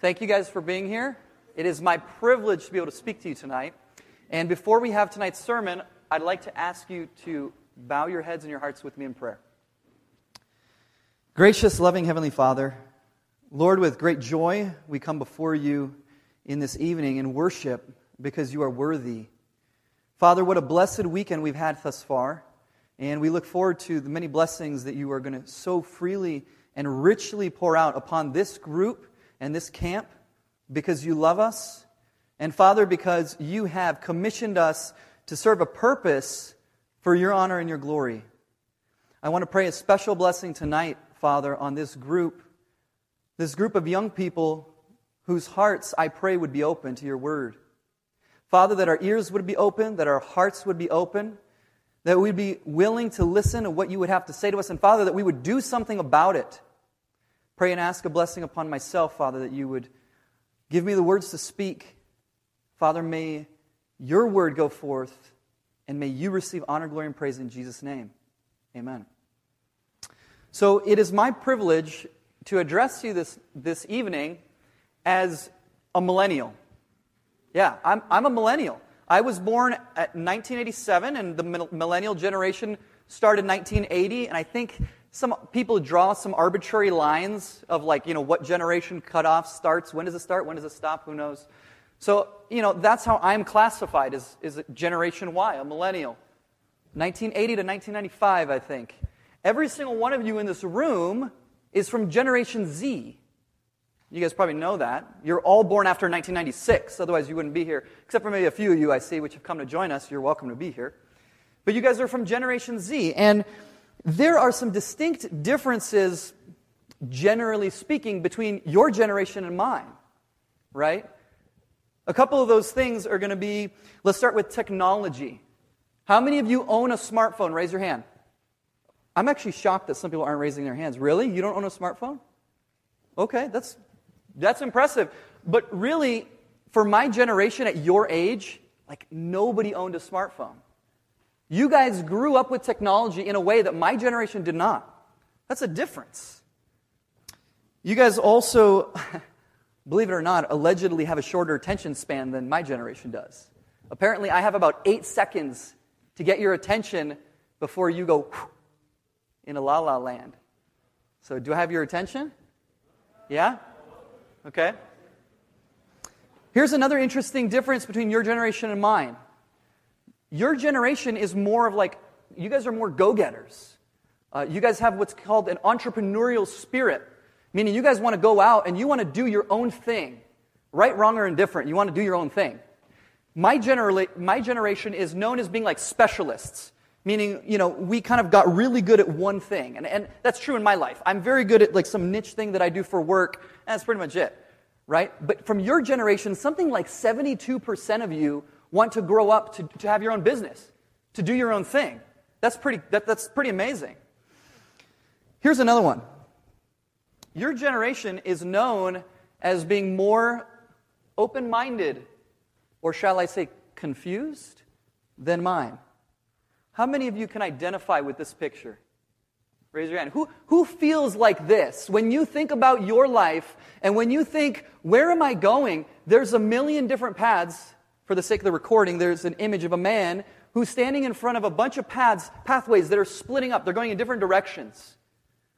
Thank you guys for being here. It is my privilege to be able to speak to you tonight. And before we have tonight's sermon, I'd like to ask you to bow your heads and your hearts with me in prayer. Gracious, loving Heavenly Father, Lord, with great joy, we come before you in this evening in worship because you are worthy. Father, what a blessed weekend we've had thus far. And we look forward to the many blessings that you are going to so freely and richly pour out upon this group and this camp because you love us. And Father, because you have commissioned us to serve a purpose for your honor and your glory. I want to pray a special blessing tonight, Father, on this group, this group of young people whose hearts I pray would be open to your word. Father, that our ears would be open, that our hearts would be open, that we'd be willing to listen to what you would have to say to us, and Father, that we would do something about it. Pray and ask a blessing upon myself, Father, that you would give me the words to speak. Father, may your word go forth, and may you receive honor, glory, and praise in Jesus' name. Amen. So it is my privilege to address you this, this evening as a millennial. Yeah, I'm, I'm a millennial. I was born at 1987, and the millennial generation started in 1980, and I think some people draw some arbitrary lines of like, you know, what generation cutoff starts, when does it start, when does it stop, who knows. So, you know, that's how I'm classified as, as Generation Y, a millennial. 1980 to 1995, I think. Every single one of you in this room is from Generation Z. You guys probably know that. You're all born after 1996, otherwise, you wouldn't be here. Except for maybe a few of you I see which have come to join us. You're welcome to be here. But you guys are from Generation Z. And there are some distinct differences, generally speaking, between your generation and mine, right? A couple of those things are going to be let's start with technology. How many of you own a smartphone? Raise your hand. I'm actually shocked that some people aren't raising their hands. Really? You don't own a smartphone? Okay, that's that's impressive. But really, for my generation at your age, like nobody owned a smartphone. You guys grew up with technology in a way that my generation did not. That's a difference. You guys also, believe it or not, allegedly have a shorter attention span than my generation does. Apparently, I have about eight seconds to get your attention before you go in a la la land. So, do I have your attention? Yeah? Okay. Here's another interesting difference between your generation and mine. Your generation is more of like, you guys are more go getters. Uh, you guys have what's called an entrepreneurial spirit, meaning you guys want to go out and you want to do your own thing. Right, wrong, or indifferent, you want to do your own thing. My, genera- my generation is known as being like specialists, meaning, you know, we kind of got really good at one thing. And, and that's true in my life. I'm very good at like some niche thing that I do for work, and that's pretty much it, right? But from your generation, something like 72% of you want to grow up to, to have your own business, to do your own thing. That's pretty, that, that's pretty amazing. Here's another one. Your generation is known as being more open minded, or shall I say confused, than mine. How many of you can identify with this picture? Raise your hand. Who, who feels like this? When you think about your life and when you think, where am I going? There's a million different paths for the sake of the recording, there's an image of a man who's standing in front of a bunch of paths, pathways that are splitting up. They're going in different directions.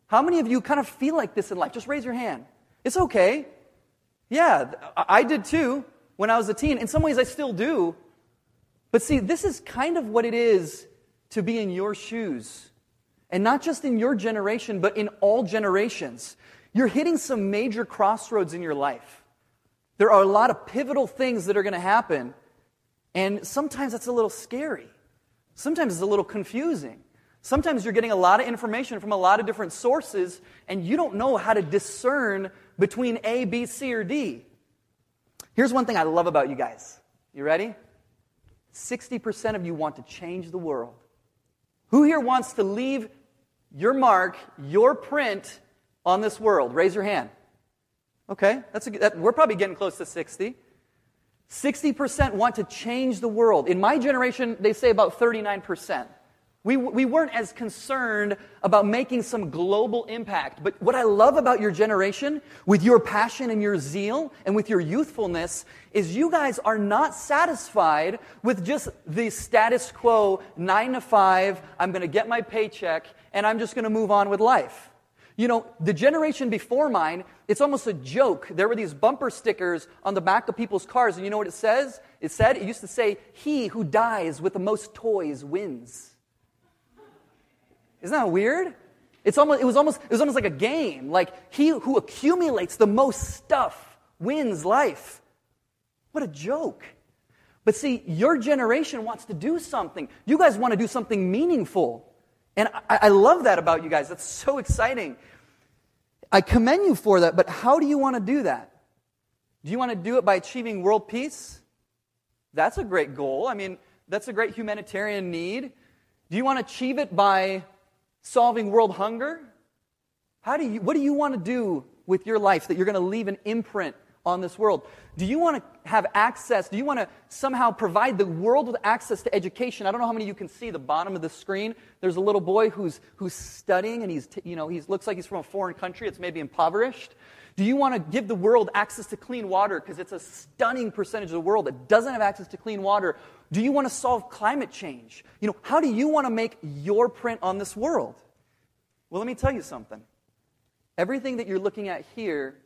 How many of you kind of feel like this in life? Just raise your hand. It's okay. Yeah, I did too when I was a teen. In some ways, I still do. But see, this is kind of what it is to be in your shoes. And not just in your generation, but in all generations. You're hitting some major crossroads in your life. There are a lot of pivotal things that are going to happen and sometimes that's a little scary. Sometimes it's a little confusing. Sometimes you're getting a lot of information from a lot of different sources, and you don't know how to discern between A, B, C, or D. Here's one thing I love about you guys. You ready? 60% of you want to change the world. Who here wants to leave your mark, your print on this world? Raise your hand. Okay, that's a, that, we're probably getting close to 60. 60% want to change the world. In my generation, they say about 39%. We, we weren't as concerned about making some global impact. But what I love about your generation, with your passion and your zeal and with your youthfulness, is you guys are not satisfied with just the status quo nine to five, I'm going to get my paycheck, and I'm just going to move on with life. You know, the generation before mine, it's almost a joke. There were these bumper stickers on the back of people's cars, and you know what it says? It said, it used to say, He who dies with the most toys wins. Isn't that weird? It's almost, it, was almost, it was almost like a game. Like, he who accumulates the most stuff wins life. What a joke. But see, your generation wants to do something. You guys want to do something meaningful. And I, I love that about you guys. That's so exciting. I commend you for that, but how do you want to do that? Do you want to do it by achieving world peace? That's a great goal. I mean, that's a great humanitarian need. Do you want to achieve it by solving world hunger? How do you, what do you want to do with your life that you're going to leave an imprint on this world? Do you want to have access? Do you want to somehow provide the world with access to education? I don't know how many of you can see the bottom of the screen. There's a little boy who's, who's studying and he's, you know, he looks like he's from a foreign country. It's maybe impoverished. Do you want to give the world access to clean water? Because it's a stunning percentage of the world that doesn't have access to clean water. Do you want to solve climate change? You know, how do you want to make your print on this world? Well, let me tell you something. Everything that you're looking at here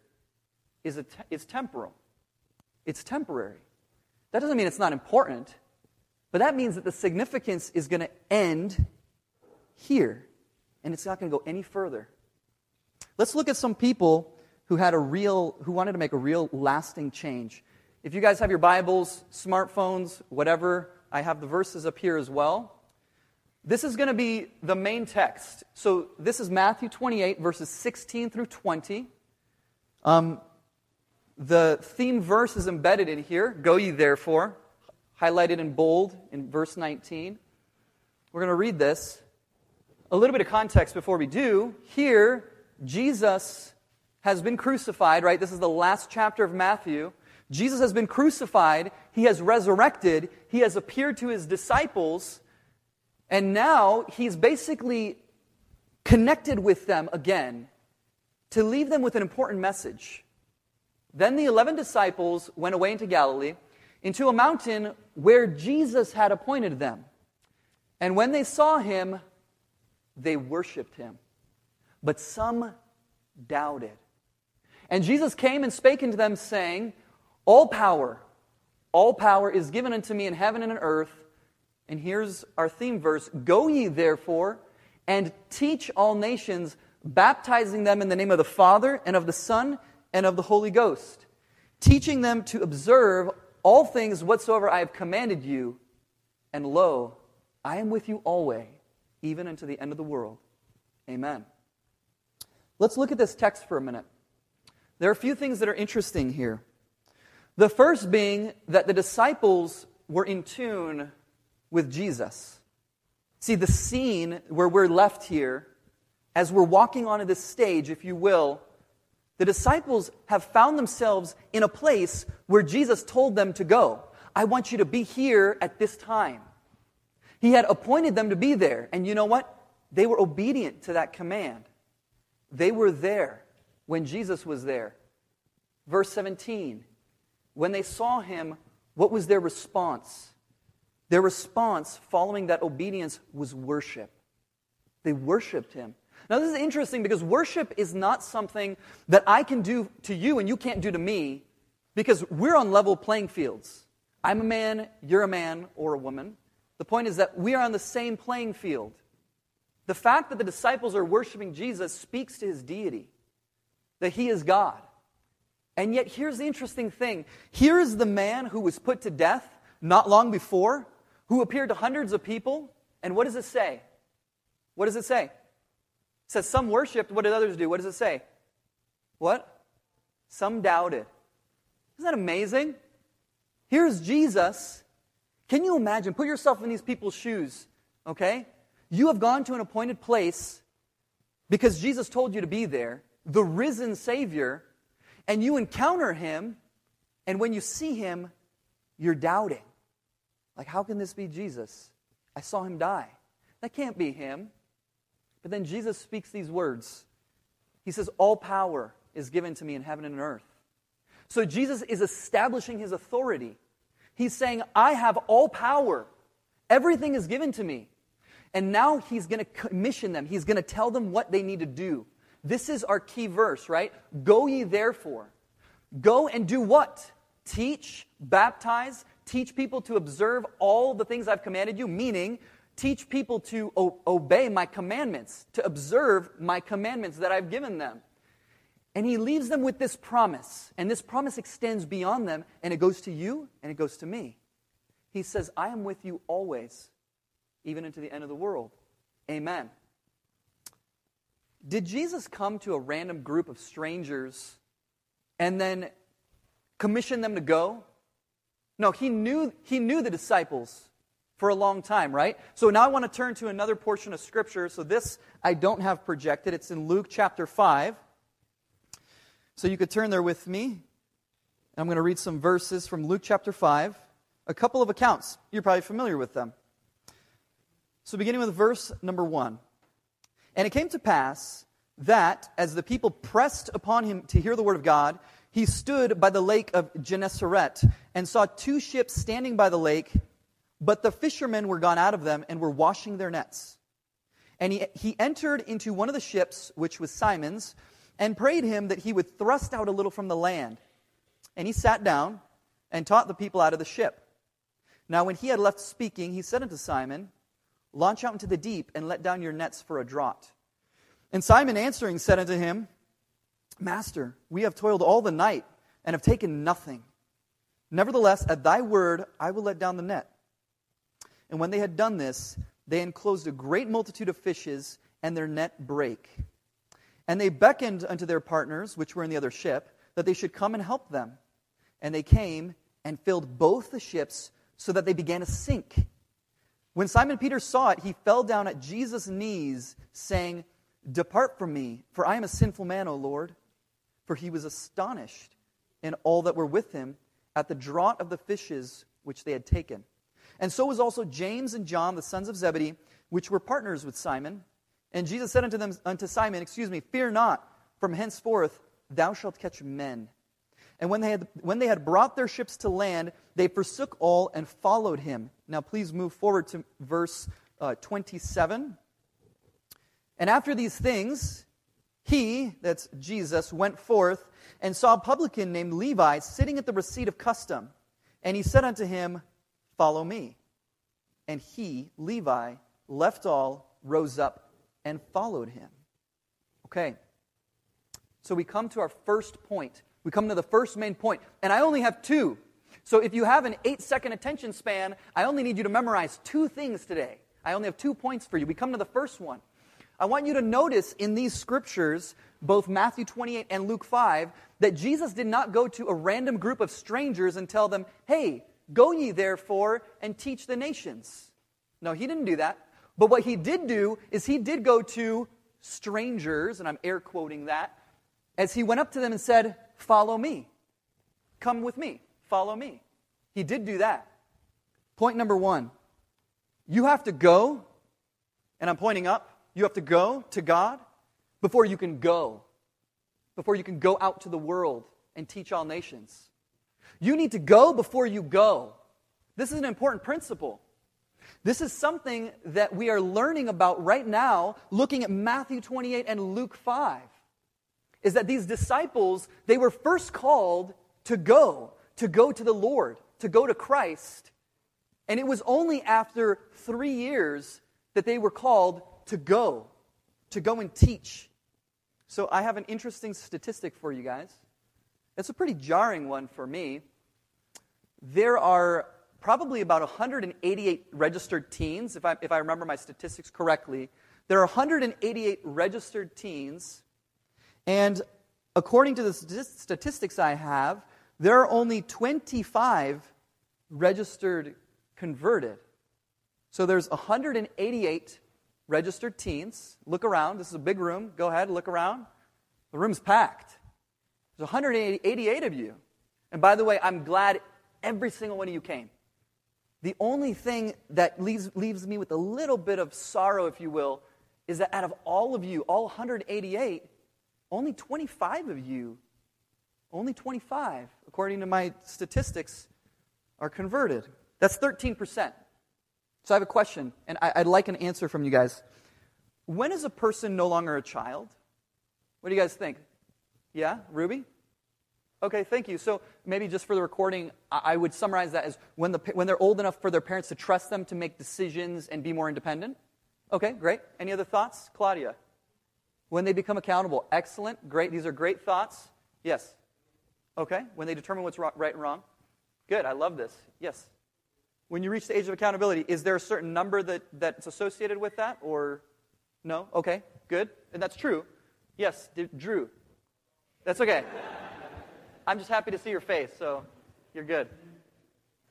is, te- is temporal, it's temporary. That doesn't mean it's not important, but that means that the significance is going to end here, and it's not going to go any further. Let's look at some people who had a real, who wanted to make a real lasting change. If you guys have your Bibles, smartphones, whatever, I have the verses up here as well. This is going to be the main text. So this is Matthew 28, verses 16 through 20. Um, the theme verse is embedded in here. Go ye therefore, highlighted in bold in verse 19. We're going to read this. A little bit of context before we do. Here, Jesus has been crucified, right? This is the last chapter of Matthew. Jesus has been crucified, he has resurrected, he has appeared to his disciples, and now he's basically connected with them again to leave them with an important message. Then the 11 disciples went away into Galilee, into a mountain where Jesus had appointed them. And when they saw him, they worshiped him. But some doubted. And Jesus came and spake unto them, saying, all power, all power is given unto me in heaven and in earth. And here's our theme verse Go ye therefore and teach all nations, baptizing them in the name of the Father and of the Son and of the Holy Ghost, teaching them to observe all things whatsoever I have commanded you. And lo, I am with you always, even unto the end of the world. Amen. Let's look at this text for a minute. There are a few things that are interesting here. The first being that the disciples were in tune with Jesus. See, the scene where we're left here, as we're walking onto this stage, if you will, the disciples have found themselves in a place where Jesus told them to go. I want you to be here at this time. He had appointed them to be there. And you know what? They were obedient to that command. They were there when Jesus was there. Verse 17 when they saw him, what was their response? Their response following that obedience was worship. They worshiped him. Now, this is interesting because worship is not something that I can do to you and you can't do to me because we're on level playing fields. I'm a man, you're a man or a woman. The point is that we are on the same playing field. The fact that the disciples are worshiping Jesus speaks to his deity, that he is God. And yet, here's the interesting thing here is the man who was put to death not long before, who appeared to hundreds of people. And what does it say? What does it say? Says some worshiped. What did others do? What does it say? What? Some doubted. Isn't that amazing? Here's Jesus. Can you imagine? Put yourself in these people's shoes, okay? You have gone to an appointed place because Jesus told you to be there. The risen Savior and you encounter him, and when you see him, you're doubting. Like, how can this be Jesus? I saw him die. That can't be him. But then Jesus speaks these words. He says, All power is given to me in heaven and earth. So Jesus is establishing his authority. He's saying, I have all power. Everything is given to me. And now he's going to commission them. He's going to tell them what they need to do. This is our key verse, right? Go ye therefore. Go and do what? Teach, baptize, teach people to observe all the things I've commanded you, meaning teach people to o- obey my commandments, to observe my commandments that I've given them. And he leaves them with this promise, and this promise extends beyond them, and it goes to you and it goes to me. He says, I am with you always, even into the end of the world. Amen. Did Jesus come to a random group of strangers and then commission them to go? No, he knew, he knew the disciples for a long time, right? So now I want to turn to another portion of Scripture. So this I don't have projected. It's in Luke chapter 5. So you could turn there with me. I'm going to read some verses from Luke chapter 5. A couple of accounts. You're probably familiar with them. So beginning with verse number 1. And it came to pass that, as the people pressed upon him to hear the word of God, he stood by the lake of Gennesaret and saw two ships standing by the lake, but the fishermen were gone out of them and were washing their nets. And he, he entered into one of the ships, which was Simon's, and prayed him that he would thrust out a little from the land. And he sat down and taught the people out of the ship. Now, when he had left speaking, he said unto Simon, Launch out into the deep and let down your nets for a draught. And Simon answering said unto him, Master, we have toiled all the night and have taken nothing. Nevertheless, at thy word I will let down the net. And when they had done this, they enclosed a great multitude of fishes, and their net brake. And they beckoned unto their partners, which were in the other ship, that they should come and help them. And they came and filled both the ships, so that they began to sink. When Simon Peter saw it, he fell down at Jesus' knees, saying, Depart from me, for I am a sinful man, O Lord. For he was astonished, and all that were with him, at the draught of the fishes which they had taken. And so was also James and John, the sons of Zebedee, which were partners with Simon. And Jesus said unto them, unto Simon, excuse me, fear not, from henceforth thou shalt catch men. And when they, had, when they had brought their ships to land, they forsook all and followed him. Now, please move forward to verse uh, 27. And after these things, he, that's Jesus, went forth and saw a publican named Levi sitting at the receipt of custom. And he said unto him, Follow me. And he, Levi, left all, rose up, and followed him. Okay. So we come to our first point. We come to the first main point. And I only have two. So if you have an eight second attention span, I only need you to memorize two things today. I only have two points for you. We come to the first one. I want you to notice in these scriptures, both Matthew 28 and Luke 5, that Jesus did not go to a random group of strangers and tell them, hey, go ye therefore and teach the nations. No, he didn't do that. But what he did do is he did go to strangers, and I'm air quoting that, as he went up to them and said, Follow me. Come with me. Follow me. He did do that. Point number one you have to go, and I'm pointing up, you have to go to God before you can go, before you can go out to the world and teach all nations. You need to go before you go. This is an important principle. This is something that we are learning about right now, looking at Matthew 28 and Luke 5. Is that these disciples, they were first called to go, to go to the Lord, to go to Christ. And it was only after three years that they were called to go, to go and teach. So I have an interesting statistic for you guys. It's a pretty jarring one for me. There are probably about 188 registered teens, if I, if I remember my statistics correctly. There are 188 registered teens, and according to the statistics I have, there are only 25 registered converted. So there's 188 registered teens. Look around. This is a big room. Go ahead, look around. The room's packed. There's 188 of you. And by the way, I'm glad every single one of you came. The only thing that leaves, leaves me with a little bit of sorrow, if you will, is that out of all of you, all 188, only 25 of you, only 25, according to my statistics, are converted. That's 13%. So I have a question, and I, would like an answer from you guys. When is a person no longer a child? What do you guys think? Yeah, Ruby? Okay, thank you. So maybe just for the recording, I would summarize that as when, the, when they're old enough for their parents to trust them to make decisions and be more independent. Okay, great. Any other thoughts? Claudia? When they become accountable. Excellent. Great. These are great thoughts. Yes. Okay. When they determine what's right and wrong. Good. I love this. Yes. When you reach the age of accountability, is there a certain number that, that's associated with that? Or no? Okay. Good. And that's true. Yes. Drew. That's okay. I'm just happy to see your face, so you're good.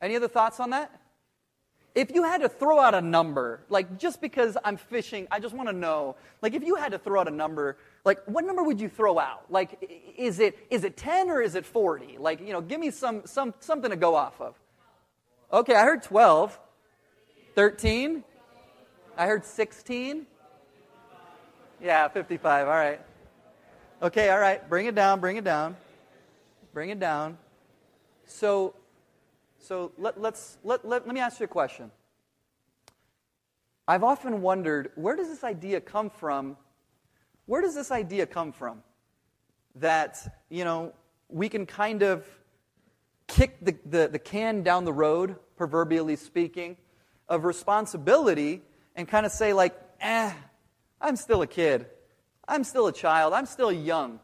Any other thoughts on that? If you had to throw out a number, like just because I'm fishing, I just want to know, like if you had to throw out a number, like what number would you throw out? Like is it is it 10 or is it 40? Like, you know, give me some some something to go off of. Okay, I heard 12. 13? I heard 16. Yeah, 55. All right. Okay, all right. Bring it down, bring it down. Bring it down. So so let, let's, let, let, let me ask you a question. I've often wondered where does this idea come from? Where does this idea come from? That, you know, we can kind of kick the, the, the can down the road, proverbially speaking, of responsibility and kind of say, like, eh, I'm still a kid. I'm still a child. I'm still young.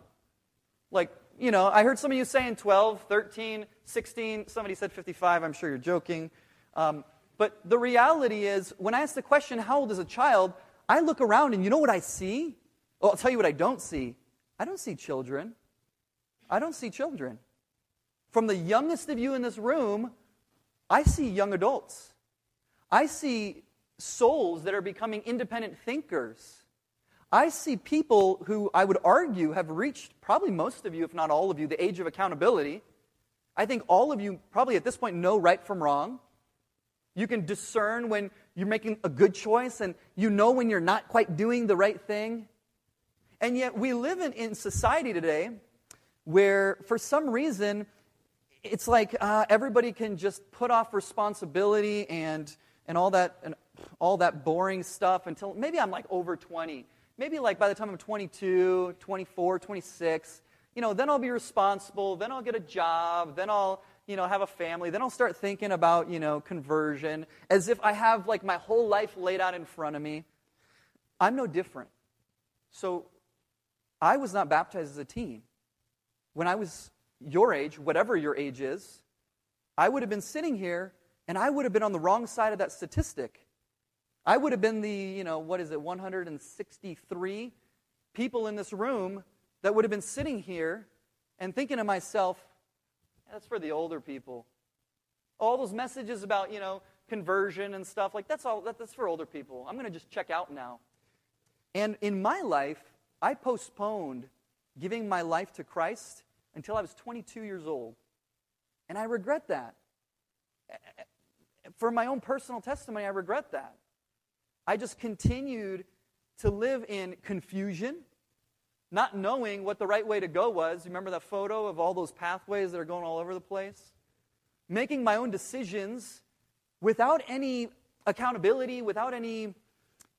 Like, you know, I heard some of you saying 12, 13, 16. Somebody said 55. I'm sure you're joking. Um, but the reality is, when I ask the question, how old is a child? I look around and you know what I see? Well, I'll tell you what I don't see. I don't see children. I don't see children. From the youngest of you in this room, I see young adults. I see souls that are becoming independent thinkers. I see people who I would argue have reached, probably most of you, if not all of you, the age of accountability. I think all of you probably at this point know right from wrong. You can discern when you're making a good choice and you know when you're not quite doing the right thing. And yet, we live in, in society today where, for some reason, it's like uh, everybody can just put off responsibility and, and, all that, and all that boring stuff until maybe I'm like over 20 maybe like by the time I'm 22, 24, 26, you know, then I'll be responsible, then I'll get a job, then I'll, you know, have a family, then I'll start thinking about, you know, conversion as if I have like my whole life laid out in front of me. I'm no different. So I was not baptized as a teen. When I was your age, whatever your age is, I would have been sitting here and I would have been on the wrong side of that statistic. I would have been the, you know, what is it, 163 people in this room that would have been sitting here and thinking to myself, that's for the older people. All those messages about, you know, conversion and stuff, like that's all that, that's for older people. I'm going to just check out now. And in my life, I postponed giving my life to Christ until I was 22 years old. And I regret that. For my own personal testimony, I regret that. I just continued to live in confusion, not knowing what the right way to go was. Remember that photo of all those pathways that are going all over the place? Making my own decisions without any accountability, without any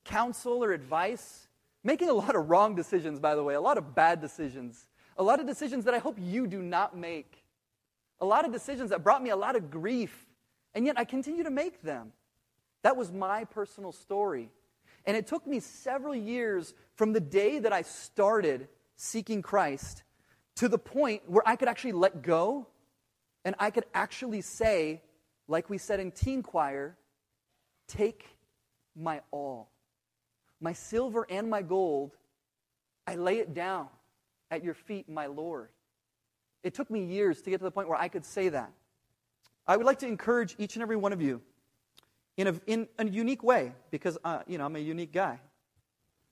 counsel or advice. Making a lot of wrong decisions, by the way, a lot of bad decisions. A lot of decisions that I hope you do not make. A lot of decisions that brought me a lot of grief, and yet I continue to make them. That was my personal story. And it took me several years from the day that I started seeking Christ to the point where I could actually let go and I could actually say, like we said in teen choir, take my all. My silver and my gold, I lay it down at your feet, my Lord. It took me years to get to the point where I could say that. I would like to encourage each and every one of you in a, in a unique way because, uh, you know, I'm a unique guy.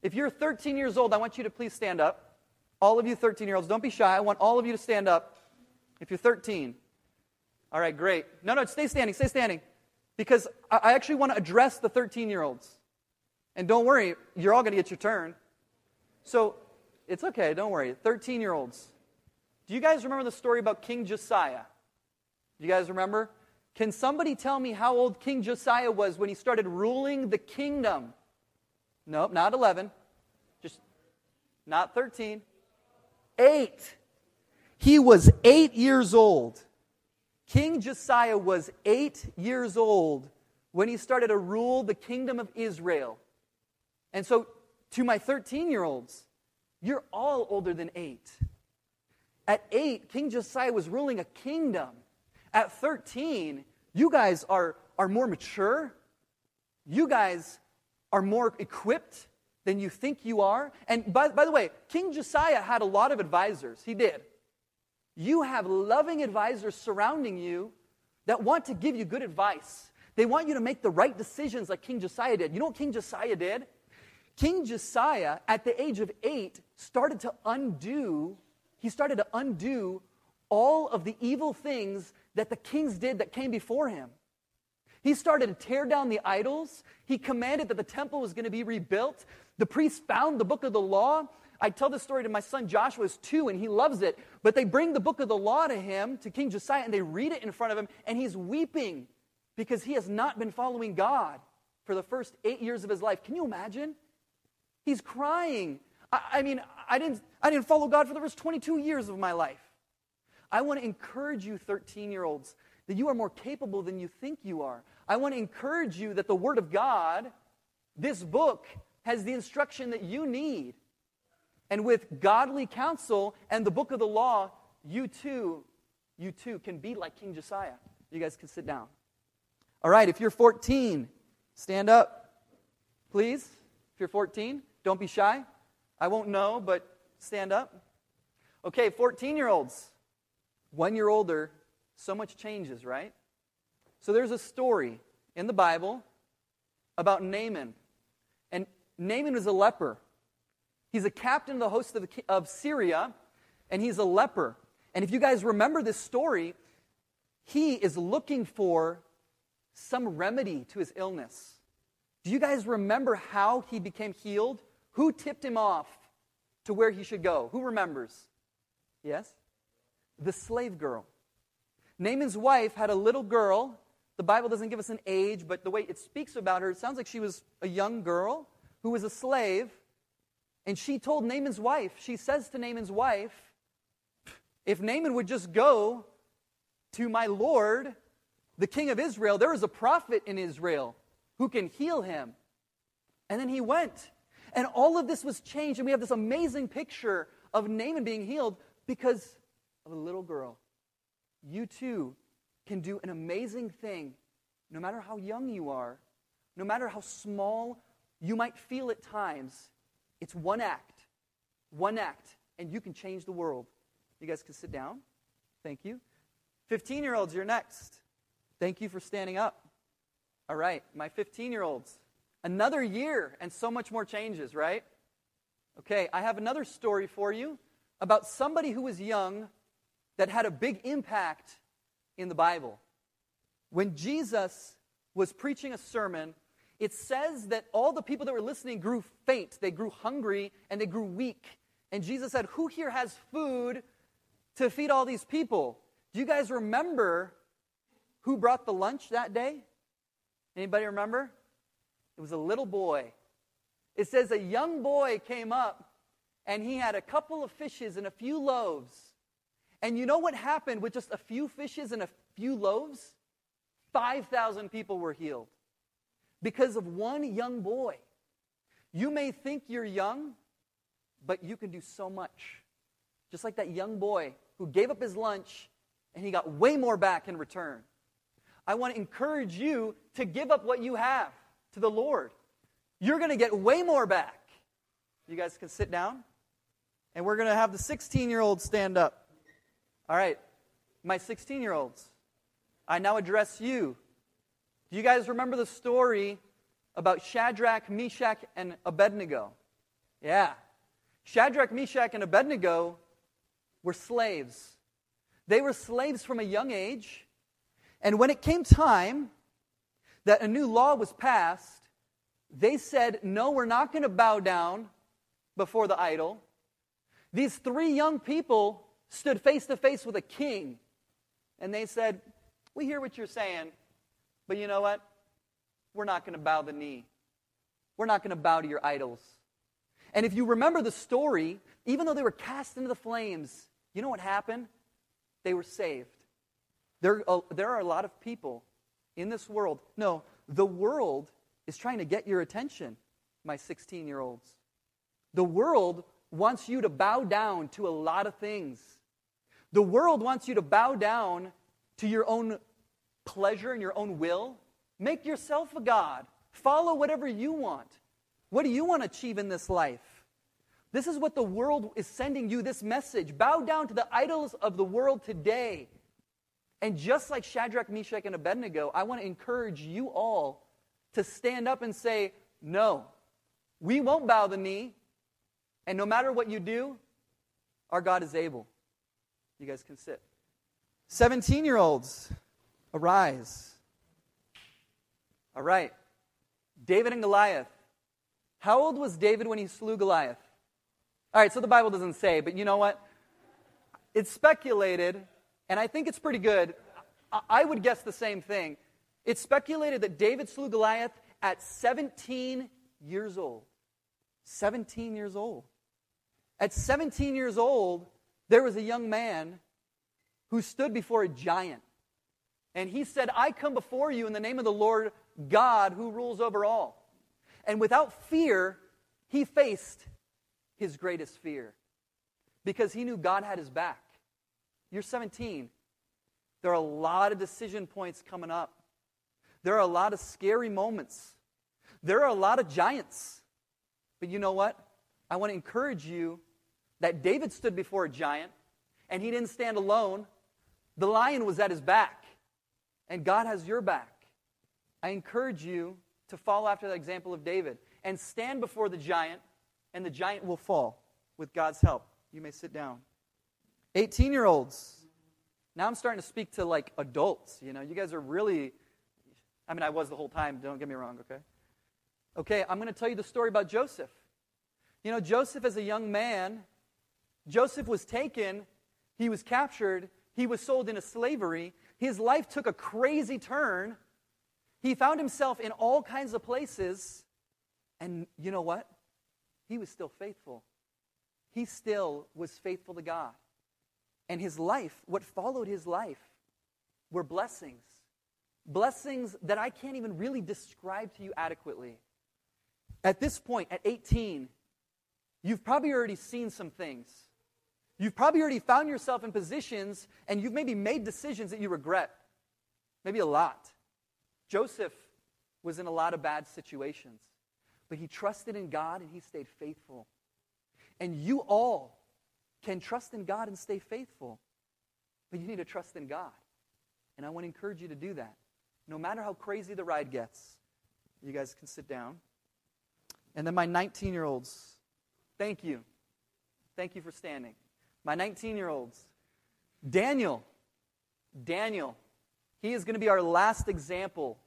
If you're 13 years old, I want you to please stand up. All of you 13 year olds, don't be shy. I want all of you to stand up. If you're 13. All right, great. No, no, stay standing, stay standing. because I actually want to address the 13 year olds. And don't worry, you're all going to get your turn. So it's okay, don't worry. 13 year olds. Do you guys remember the story about King Josiah? Do you guys remember? Can somebody tell me how old King Josiah was when he started ruling the kingdom? Nope, not 11. Just not 13. Eight. He was eight years old. King Josiah was eight years old when he started to rule the kingdom of Israel. And so, to my 13 year olds, you're all older than eight. At eight, King Josiah was ruling a kingdom. At 13, you guys are, are more mature. You guys are more equipped than you think you are. And by, by the way, King Josiah had a lot of advisors. He did. You have loving advisors surrounding you that want to give you good advice. They want you to make the right decisions like King Josiah did. You know what King Josiah did? King Josiah, at the age of eight, started to undo, he started to undo all of the evil things that the kings did that came before him. He started to tear down the idols. He commanded that the temple was going to be rebuilt. The priests found the book of the law. I tell this story to my son Joshua, who's two, and he loves it. But they bring the book of the law to him, to King Josiah, and they read it in front of him, and he's weeping because he has not been following God for the first eight years of his life. Can you imagine? He's crying. I, I mean, I didn't, I didn't follow God for the first 22 years of my life. I want to encourage you, 13 year olds, that you are more capable than you think you are. I want to encourage you that the Word of God, this book, has the instruction that you need. And with godly counsel and the book of the law, you too, you too can be like King Josiah. You guys can sit down. All right, if you're 14, stand up, please. If you're 14, don't be shy. I won't know, but stand up. Okay, 14 year olds. One year older, so much changes, right? So there's a story in the Bible about Naaman. And Naaman was a leper. He's a captain of the host of, of Syria, and he's a leper. And if you guys remember this story, he is looking for some remedy to his illness. Do you guys remember how he became healed? Who tipped him off to where he should go? Who remembers? Yes? The slave girl. Naaman's wife had a little girl. The Bible doesn't give us an age, but the way it speaks about her, it sounds like she was a young girl who was a slave. And she told Naaman's wife, she says to Naaman's wife, if Naaman would just go to my Lord, the king of Israel, there is a prophet in Israel who can heal him. And then he went. And all of this was changed, and we have this amazing picture of Naaman being healed because of a little girl. You too can do an amazing thing, no matter how young you are, no matter how small you might feel at times. It's one act, one act, and you can change the world. You guys can sit down. Thank you. 15 year olds, you're next. Thank you for standing up. All right, my 15 year olds. Another year and so much more changes, right? Okay, I have another story for you about somebody who was young that had a big impact in the Bible. When Jesus was preaching a sermon, it says that all the people that were listening grew faint, they grew hungry, and they grew weak. And Jesus said, Who here has food to feed all these people? Do you guys remember who brought the lunch that day? Anybody remember? It was a little boy. It says a young boy came up and he had a couple of fishes and a few loaves. And you know what happened with just a few fishes and a few loaves? 5,000 people were healed because of one young boy. You may think you're young, but you can do so much. Just like that young boy who gave up his lunch and he got way more back in return. I want to encourage you to give up what you have to the Lord. You're going to get way more back. You guys can sit down. And we're going to have the 16 year old stand up. All right, my 16 year olds, I now address you. Do you guys remember the story about Shadrach, Meshach, and Abednego? Yeah. Shadrach, Meshach, and Abednego were slaves. They were slaves from a young age. And when it came time that a new law was passed, they said, No, we're not going to bow down before the idol. These three young people stood face to face with a king, and they said, We hear what you're saying, but you know what? We're not going to bow the knee. We're not going to bow to your idols. And if you remember the story, even though they were cast into the flames, you know what happened? They were saved. There, uh, there are a lot of people in this world. No, the world is trying to get your attention, my 16 year olds. The world wants you to bow down to a lot of things. The world wants you to bow down to your own pleasure and your own will. Make yourself a God. Follow whatever you want. What do you want to achieve in this life? This is what the world is sending you this message. Bow down to the idols of the world today. And just like Shadrach, Meshach, and Abednego, I want to encourage you all to stand up and say, No, we won't bow the knee. And no matter what you do, our God is able. You guys can sit. 17 year olds, arise. All right. David and Goliath. How old was David when he slew Goliath? All right, so the Bible doesn't say, but you know what? It's speculated, and I think it's pretty good. I would guess the same thing. It's speculated that David slew Goliath at 17 years old. 17 years old. At 17 years old, there was a young man who stood before a giant. And he said, I come before you in the name of the Lord God who rules over all. And without fear, he faced his greatest fear because he knew God had his back. You're 17. There are a lot of decision points coming up. There are a lot of scary moments. There are a lot of giants. But you know what? I want to encourage you that David stood before a giant and he didn't stand alone. The lion was at his back, and God has your back. I encourage you to follow after the example of David and stand before the giant, and the giant will fall with God's help. You may sit down. 18 year olds. Now I'm starting to speak to like adults. You know, you guys are really, I mean, I was the whole time, don't get me wrong, okay? Okay, I'm going to tell you the story about Joseph. You know, Joseph, as a young man, Joseph was taken, he was captured, he was sold into slavery. His life took a crazy turn he found himself in all kinds of places, and you know what? He was still faithful. He still was faithful to God. And his life, what followed his life, were blessings. Blessings that I can't even really describe to you adequately. At this point, at 18, you've probably already seen some things. You've probably already found yourself in positions and you've maybe made decisions that you regret. Maybe a lot. Joseph was in a lot of bad situations, but he trusted in God and he stayed faithful. And you all can trust in God and stay faithful, but you need to trust in God. And I want to encourage you to do that. No matter how crazy the ride gets, you guys can sit down. And then my 19 year olds, thank you. Thank you for standing. My 19 year olds, Daniel, Daniel he is going to be our last example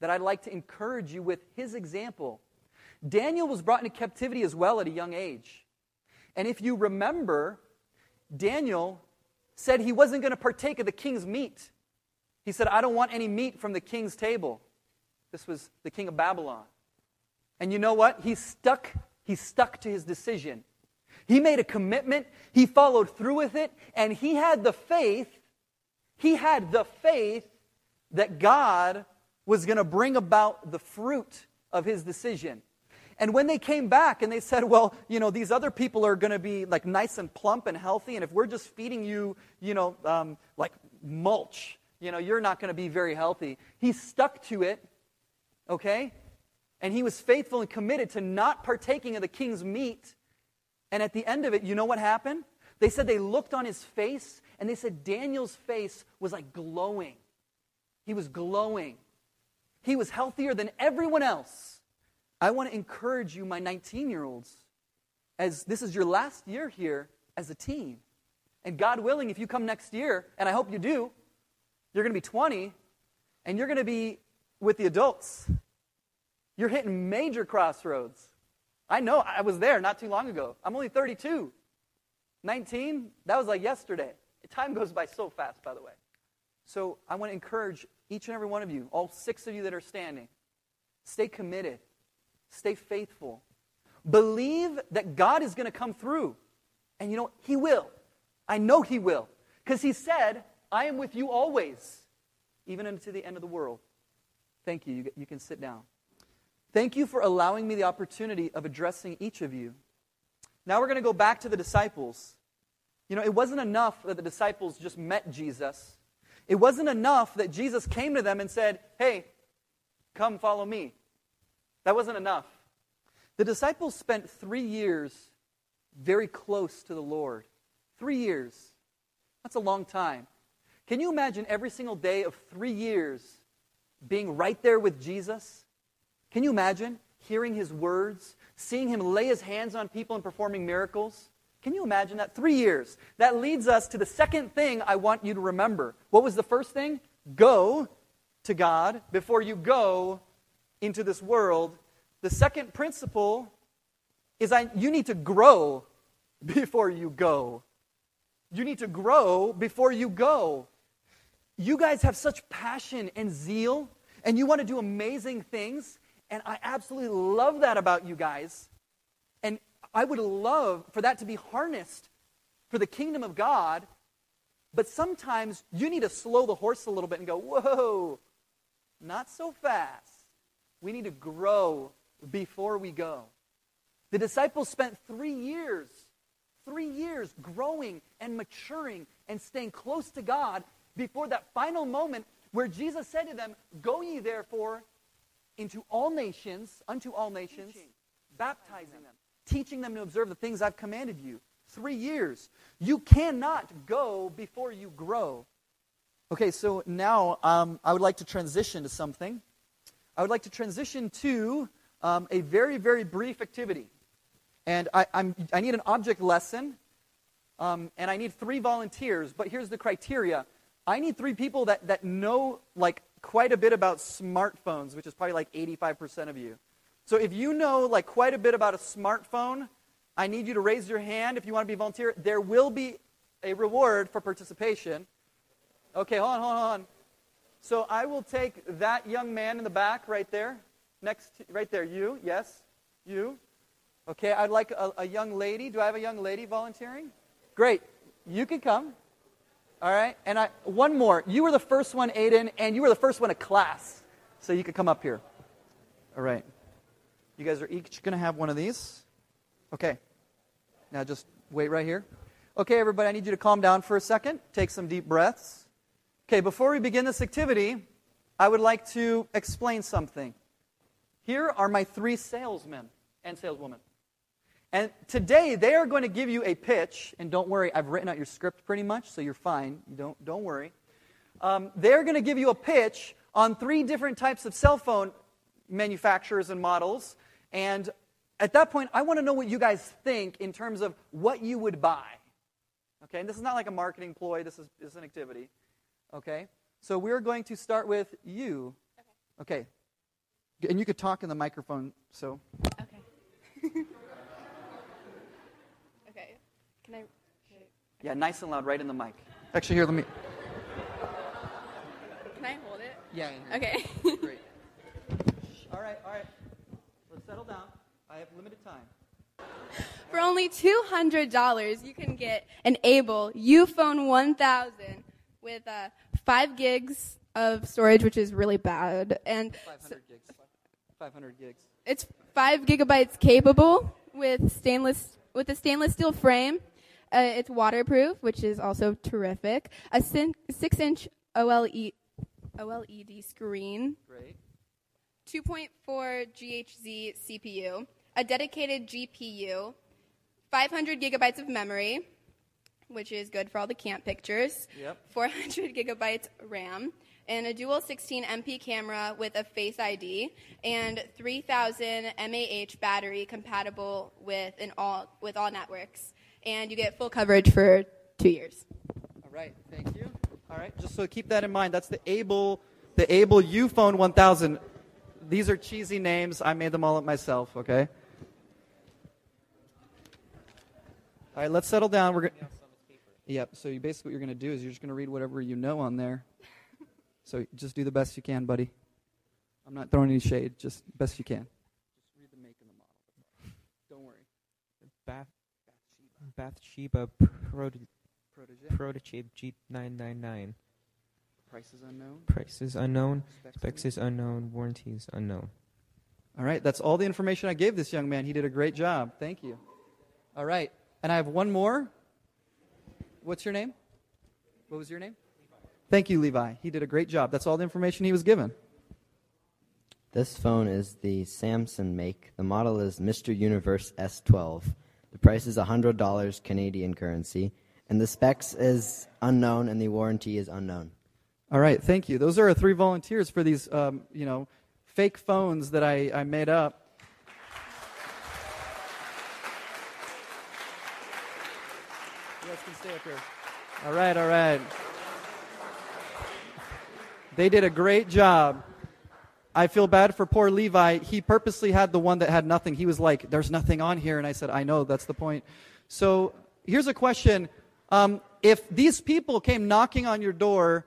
that I'd like to encourage you with his example. Daniel was brought into captivity as well at a young age. And if you remember, Daniel said he wasn't going to partake of the king's meat. He said, I don't want any meat from the king's table. This was the king of Babylon. And you know what? He stuck, he stuck to his decision. He made a commitment, he followed through with it, and he had the faith he had the faith that God was going to bring about the fruit of his decision. And when they came back and they said, well, you know, these other people are going to be like nice and plump and healthy, and if we're just feeding you, you know, um, like mulch, you know, you're not going to be very healthy. He stuck to it, okay? And he was faithful and committed to not partaking of the king's meat. And at the end of it, you know what happened? They said they looked on his face and they said Daniel's face was like glowing. He was glowing. He was healthier than everyone else. I want to encourage you, my 19 year olds, as this is your last year here as a teen. And God willing, if you come next year, and I hope you do, you're going to be 20, and you're going to be with the adults. You're hitting major crossroads. I know, I was there not too long ago. I'm only 32. 19, that was like yesterday. Time goes by so fast, by the way. So I want to encourage each and every one of you, all six of you that are standing, stay committed, stay faithful. Believe that God is going to come through. And you know, He will. I know He will. Because He said, I am with you always, even unto the end of the world. Thank you. You, you can sit down. Thank you for allowing me the opportunity of addressing each of you. Now we're going to go back to the disciples. You know, it wasn't enough that the disciples just met Jesus. It wasn't enough that Jesus came to them and said, Hey, come follow me. That wasn't enough. The disciples spent three years very close to the Lord. Three years. That's a long time. Can you imagine every single day of three years being right there with Jesus? Can you imagine hearing his words, seeing him lay his hands on people and performing miracles? Can you imagine that? Three years. That leads us to the second thing I want you to remember. What was the first thing? Go to God before you go into this world. The second principle is I, you need to grow before you go. You need to grow before you go. You guys have such passion and zeal, and you want to do amazing things, and I absolutely love that about you guys. And I would love for that to be harnessed for the kingdom of God. But sometimes you need to slow the horse a little bit and go, whoa, not so fast. We need to grow before we go. The disciples spent three years, three years growing and maturing and staying close to God before that final moment where Jesus said to them, Go ye therefore into all nations, unto all nations, teaching. baptizing them, teaching them to observe the things I've commanded you. Three years. You cannot go before you grow. Okay, so now um, I would like to transition to something. I would like to transition to um, a very, very brief activity. And I, I'm, I need an object lesson, um, and I need three volunteers, but here's the criteria. I need three people that, that know, like, quite a bit about smartphones, which is probably like 85% of you. So if you know like quite a bit about a smartphone, I need you to raise your hand if you want to be a volunteer. There will be a reward for participation. Okay, hold on, hold on. So I will take that young man in the back right there. Next, right there. You, yes, you. Okay, I'd like a, a young lady. Do I have a young lady volunteering? Great. You can come. All right? And I, one more. You were the first one, Aiden, and you were the first one of class. So you could come up here. All right. You guys are each going to have one of these. Okay. Now just wait right here. Okay, everybody, I need you to calm down for a second. Take some deep breaths. Okay, before we begin this activity, I would like to explain something. Here are my three salesmen and saleswomen. And today they are going to give you a pitch, and don't worry, I've written out your script pretty much, so you're fine. Don't, don't worry. Um, they're going to give you a pitch on three different types of cell phone manufacturers and models. And at that point, I want to know what you guys think in terms of what you would buy. Okay, and this is not like a marketing ploy, this is, this is an activity. Okay, so we're going to start with you. Okay. okay. And you could talk in the microphone, so. Okay. Can I? Yeah, nice and loud, right in the mic. Actually, here, let me. Can I hold it? Yeah. Okay. Great. All right, all right. Let's settle down. I have limited time. For only $200, you can get an Able UPhone 1000 with uh, 5 gigs of storage, which is really bad. And 500 gigs. 500 gigs. It's 5 gigabytes capable with stainless with a stainless steel frame uh, it's waterproof, which is also terrific. A six inch OLED, OLED screen. Great. 2.4 GHz CPU. A dedicated GPU. 500 gigabytes of memory, which is good for all the camp pictures. Yep. 400 gigabytes RAM. And a dual 16 MP camera with a Face ID and 3000 mAh battery compatible with an all with all networks and you get full coverage for two years. All right, thank you. All right, just so keep that in mind. That's the Able the Able Uphone 1000. These are cheesy names. I made them all up myself, okay? All right, let's settle down. We're going to. Yep, so you basically what you're going to do is you're just going to read whatever you know on there. So just do the best you can, buddy. I'm not throwing any shade, just best you can. Just read the make and the model. Don't worry. Bath, Bathsheba Protege, Protege. Protege G999. Price is unknown. Price is unknown. Specs is unknown. Warranties unknown. All right, that's all the information I gave this young man. He did a great job. Thank you. All right, and I have one more. What's your name? What was your name? Thank you, Levi. He did a great job. That's all the information he was given. This phone is the Samsung make. The model is Mr. Universe S12. The price is $100 Canadian currency, and the specs is unknown and the warranty is unknown. All right, thank you. Those are our three volunteers for these, um, you know, fake phones that I, I made up. You guys can stay up here. All right, all right. They did a great job. I feel bad for poor Levi. He purposely had the one that had nothing. He was like, There's nothing on here. And I said, I know, that's the point. So here's a question. Um, if these people came knocking on your door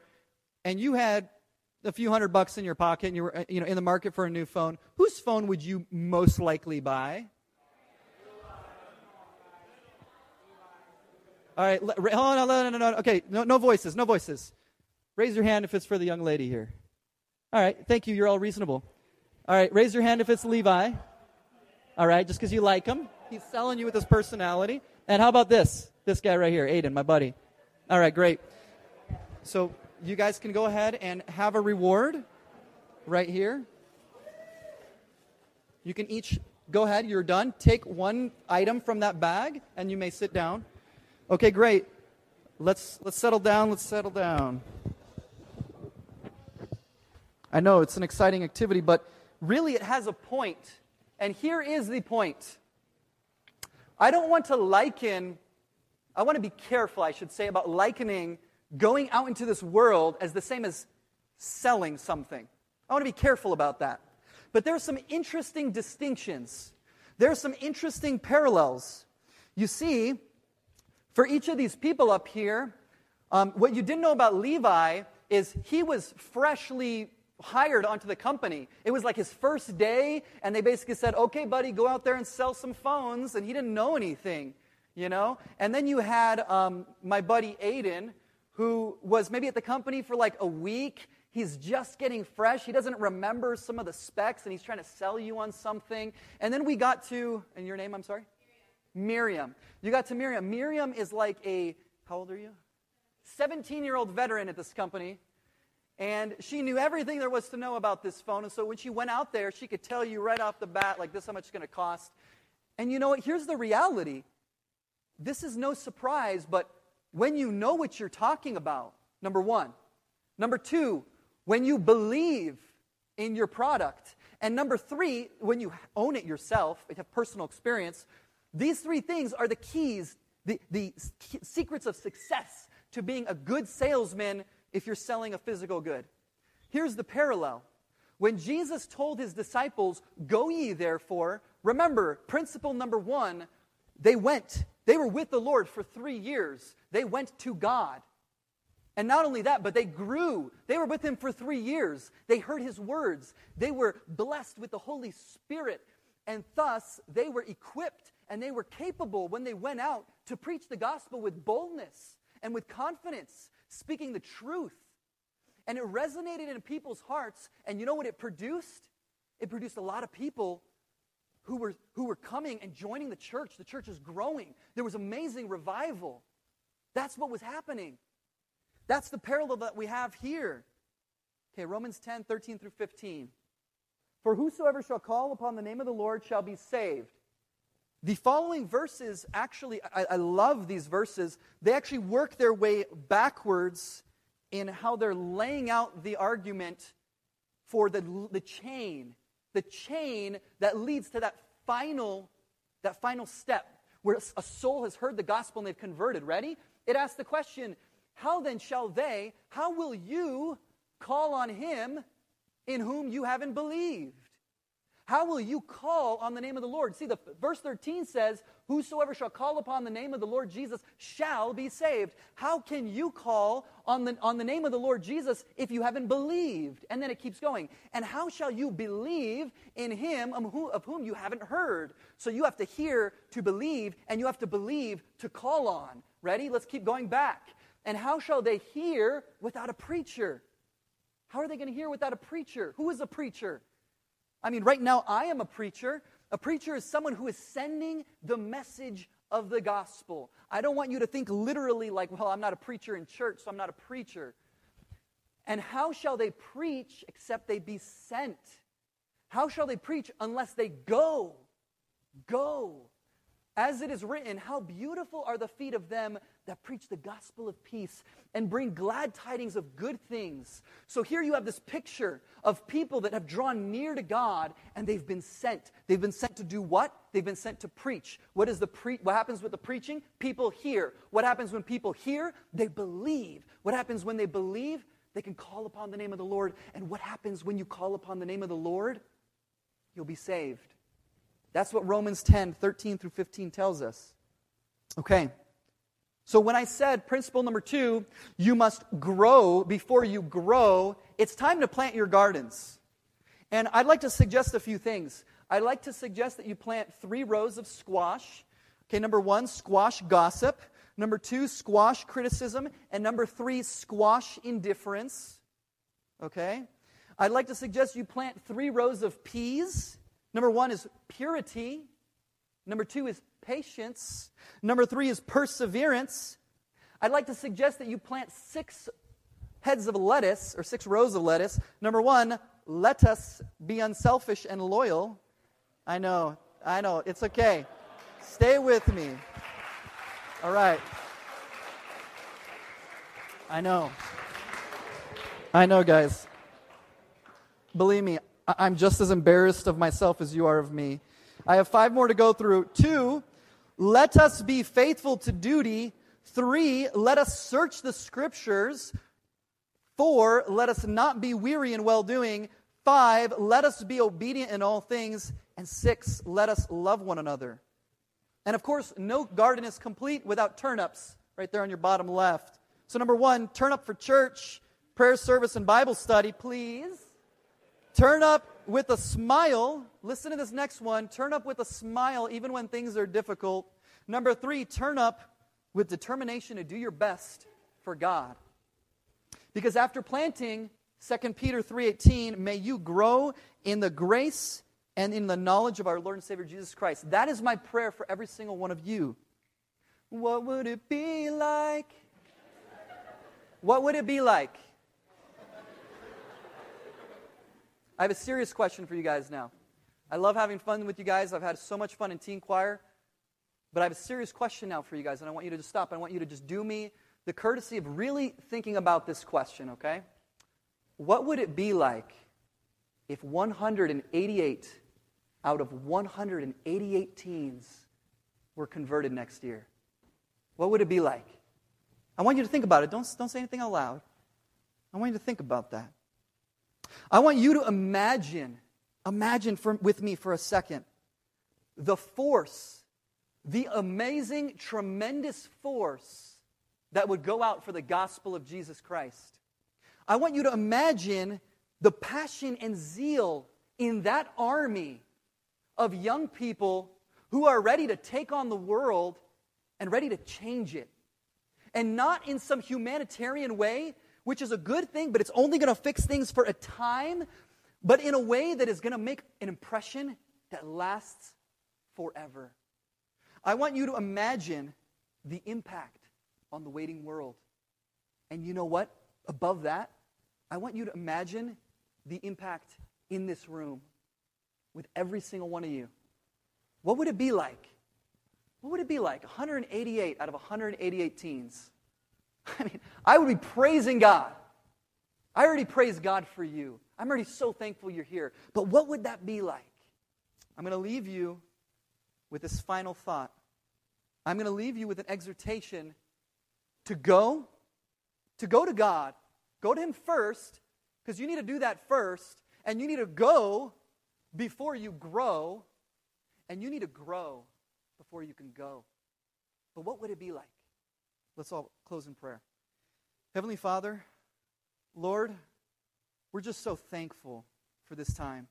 and you had a few hundred bucks in your pocket and you were you know, in the market for a new phone, whose phone would you most likely buy? All right, hold on, no, no, no, no. okay, no, no voices, no voices. Raise your hand if it's for the young lady here. All right, thank you, you're all reasonable. All right, raise your hand if it's Levi. All right, just because you like him. He's selling you with his personality. And how about this? This guy right here, Aiden, my buddy. All right, great. So you guys can go ahead and have a reward right here. You can each go ahead, you're done. Take one item from that bag and you may sit down. Okay, great. Let's let's settle down. Let's settle down. I know it's an exciting activity, but really it has a point. And here is the point. I don't want to liken I want to be careful, I should say, about likening going out into this world as the same as selling something. I want to be careful about that. But there are some interesting distinctions. There are some interesting parallels. You see, for each of these people up here, um, what you didn't know about Levi is he was freshly hired onto the company. It was like his first day, and they basically said, okay, buddy, go out there and sell some phones. And he didn't know anything, you know? And then you had um, my buddy Aiden, who was maybe at the company for like a week. He's just getting fresh. He doesn't remember some of the specs, and he's trying to sell you on something. And then we got to, and your name, I'm sorry? Miriam. You got to Miriam. Miriam is like a, how old are you? 17 year old veteran at this company. And she knew everything there was to know about this phone. And so when she went out there, she could tell you right off the bat, like, this is how much it's going to cost. And you know what? Here's the reality. This is no surprise, but when you know what you're talking about, number one. Number two, when you believe in your product. And number three, when you own it yourself, you have personal experience. These three things are the keys, the, the secrets of success to being a good salesman if you're selling a physical good. Here's the parallel. When Jesus told his disciples, Go ye therefore, remember, principle number one, they went. They were with the Lord for three years. They went to God. And not only that, but they grew. They were with him for three years. They heard his words. They were blessed with the Holy Spirit. And thus, they were equipped and they were capable when they went out to preach the gospel with boldness and with confidence, speaking the truth. And it resonated in people's hearts. And you know what it produced? It produced a lot of people who were, who were coming and joining the church. The church is growing. There was amazing revival. That's what was happening. That's the parallel that we have here. Okay, Romans 10, 13 through 15. For whosoever shall call upon the name of the Lord shall be saved. The following verses actually, I, I, love these verses. They actually work their way backwards in how they're laying out the argument for the, the chain, the chain that leads to that final, that final step where a soul has heard the gospel and they've converted. Ready? It asks the question, how then shall they, how will you call on him in whom you haven't believed? How will you call on the name of the Lord? See, the verse 13 says, Whosoever shall call upon the name of the Lord Jesus shall be saved. How can you call on the, on the name of the Lord Jesus if you haven't believed? And then it keeps going. And how shall you believe in him um, of whom, of whom you haven't heard? So you have to hear to believe, and you have to believe to call on. Ready? Let's keep going back. And how shall they hear without a preacher? How are they going to hear without a preacher? Who is a preacher? I mean, right now, I am a preacher. A preacher is someone who is sending the message of the gospel. I don't want you to think literally like, well, I'm not a preacher in church, so I'm not a preacher. And how shall they preach except they be sent? How shall they preach unless they go? Go. As it is written, how beautiful are the feet of them that preach the gospel of peace and bring glad tidings of good things. So here you have this picture of people that have drawn near to God and they've been sent. They've been sent to do what? They've been sent to preach. What is the pre- what happens with the preaching? People hear. What happens when people hear? They believe. What happens when they believe? They can call upon the name of the Lord. And what happens when you call upon the name of the Lord? You'll be saved. That's what Romans 10, 13 through 15 tells us. Okay. So when I said principle number two, you must grow before you grow, it's time to plant your gardens. And I'd like to suggest a few things. I'd like to suggest that you plant three rows of squash. Okay, number one, squash gossip. Number two, squash criticism. And number three, squash indifference. Okay? I'd like to suggest you plant three rows of peas. Number one is purity. Number two is patience. Number three is perseverance. I'd like to suggest that you plant six heads of lettuce or six rows of lettuce. Number one, let us be unselfish and loyal. I know, I know, it's okay. Stay with me. All right. I know. I know, guys. Believe me, I'm just as embarrassed of myself as you are of me. I have five more to go through. Two, let us be faithful to duty. Three, let us search the scriptures. Four, let us not be weary in well doing. Five, let us be obedient in all things. And six, let us love one another. And of course, no garden is complete without turnips, right there on your bottom left. So, number one, turn up for church, prayer service, and Bible study, please. Turn up with a smile. Listen to this next one. Turn up with a smile even when things are difficult. Number three, turn up with determination to do your best for God. Because after planting, 2 Peter 3:18, may you grow in the grace and in the knowledge of our Lord and Savior Jesus Christ. That is my prayer for every single one of you. What would it be like? What would it be like? I have a serious question for you guys now. I love having fun with you guys. I've had so much fun in teen choir. But I have a serious question now for you guys, and I want you to just stop. I want you to just do me the courtesy of really thinking about this question, okay? What would it be like if 188 out of 188 teens were converted next year? What would it be like? I want you to think about it. Don't, don't say anything out loud. I want you to think about that. I want you to imagine, imagine for, with me for a second, the force, the amazing, tremendous force that would go out for the gospel of Jesus Christ. I want you to imagine the passion and zeal in that army of young people who are ready to take on the world and ready to change it. And not in some humanitarian way, which is a good thing, but it's only going to fix things for a time, but in a way that is going to make an impression that lasts forever. I want you to imagine the impact on the waiting world. And you know what? Above that, I want you to imagine the impact in this room with every single one of you. What would it be like? What would it be like? 188 out of 188 teens I mean, I would be praising God. I already praise God for you. I'm already so thankful you're here. But what would that be like? I'm going to leave you with this final thought. I'm going to leave you with an exhortation to go, to go to God, go to Him first, because you need to do that first, and you need to go before you grow, and you need to grow before you can go. But what would it be like? Let's all close in prayer. Heavenly Father, Lord, we're just so thankful for this time.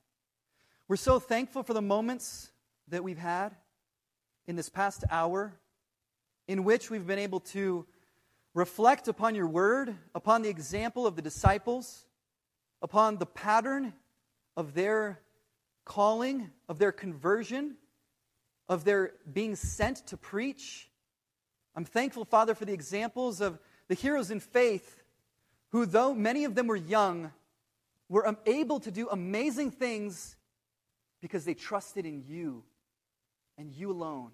We're so thankful for the moments that we've had in this past hour in which we've been able to reflect upon your word, upon the example of the disciples, upon the pattern of their calling, of their conversion, of their being sent to preach. I'm thankful, Father, for the examples of the heroes in faith who, though many of them were young, were able to do amazing things because they trusted in you and you alone.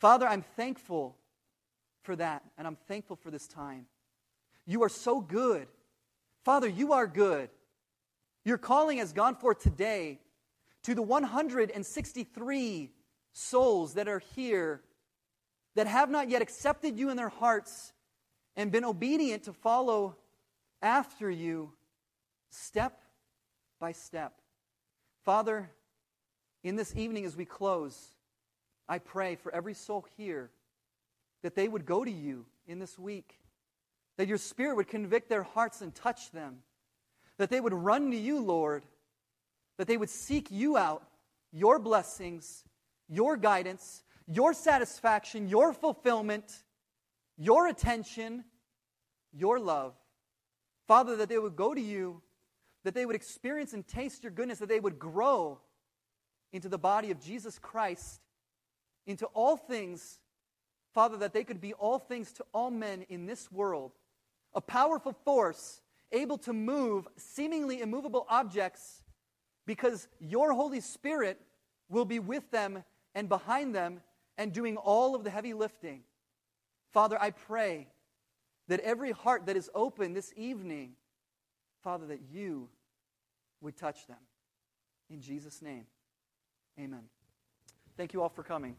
Father, I'm thankful for that, and I'm thankful for this time. You are so good. Father, you are good. Your calling has gone forth today to the 163 souls that are here that have not yet accepted you in their hearts and been obedient to follow after you step by step. Father, in this evening as we close, I pray for every soul here that they would go to you in this week, that your Spirit would convict their hearts and touch them, that they would run to you, Lord, that they would seek you out, your blessings, your guidance, your satisfaction, your fulfillment, your attention, your love. Father, that they would go to you, that they would experience and taste your goodness, that they would grow into the body of Jesus Christ, into all things, Father, that they could be all things to all men in this world, a powerful force able to move seemingly immovable objects because your Holy Spirit will be with them and behind them and doing all of the heavy lifting. Father, I pray that every heart that is open this evening, Father, that you would touch them. In Jesus' name, amen. Thank you all for coming.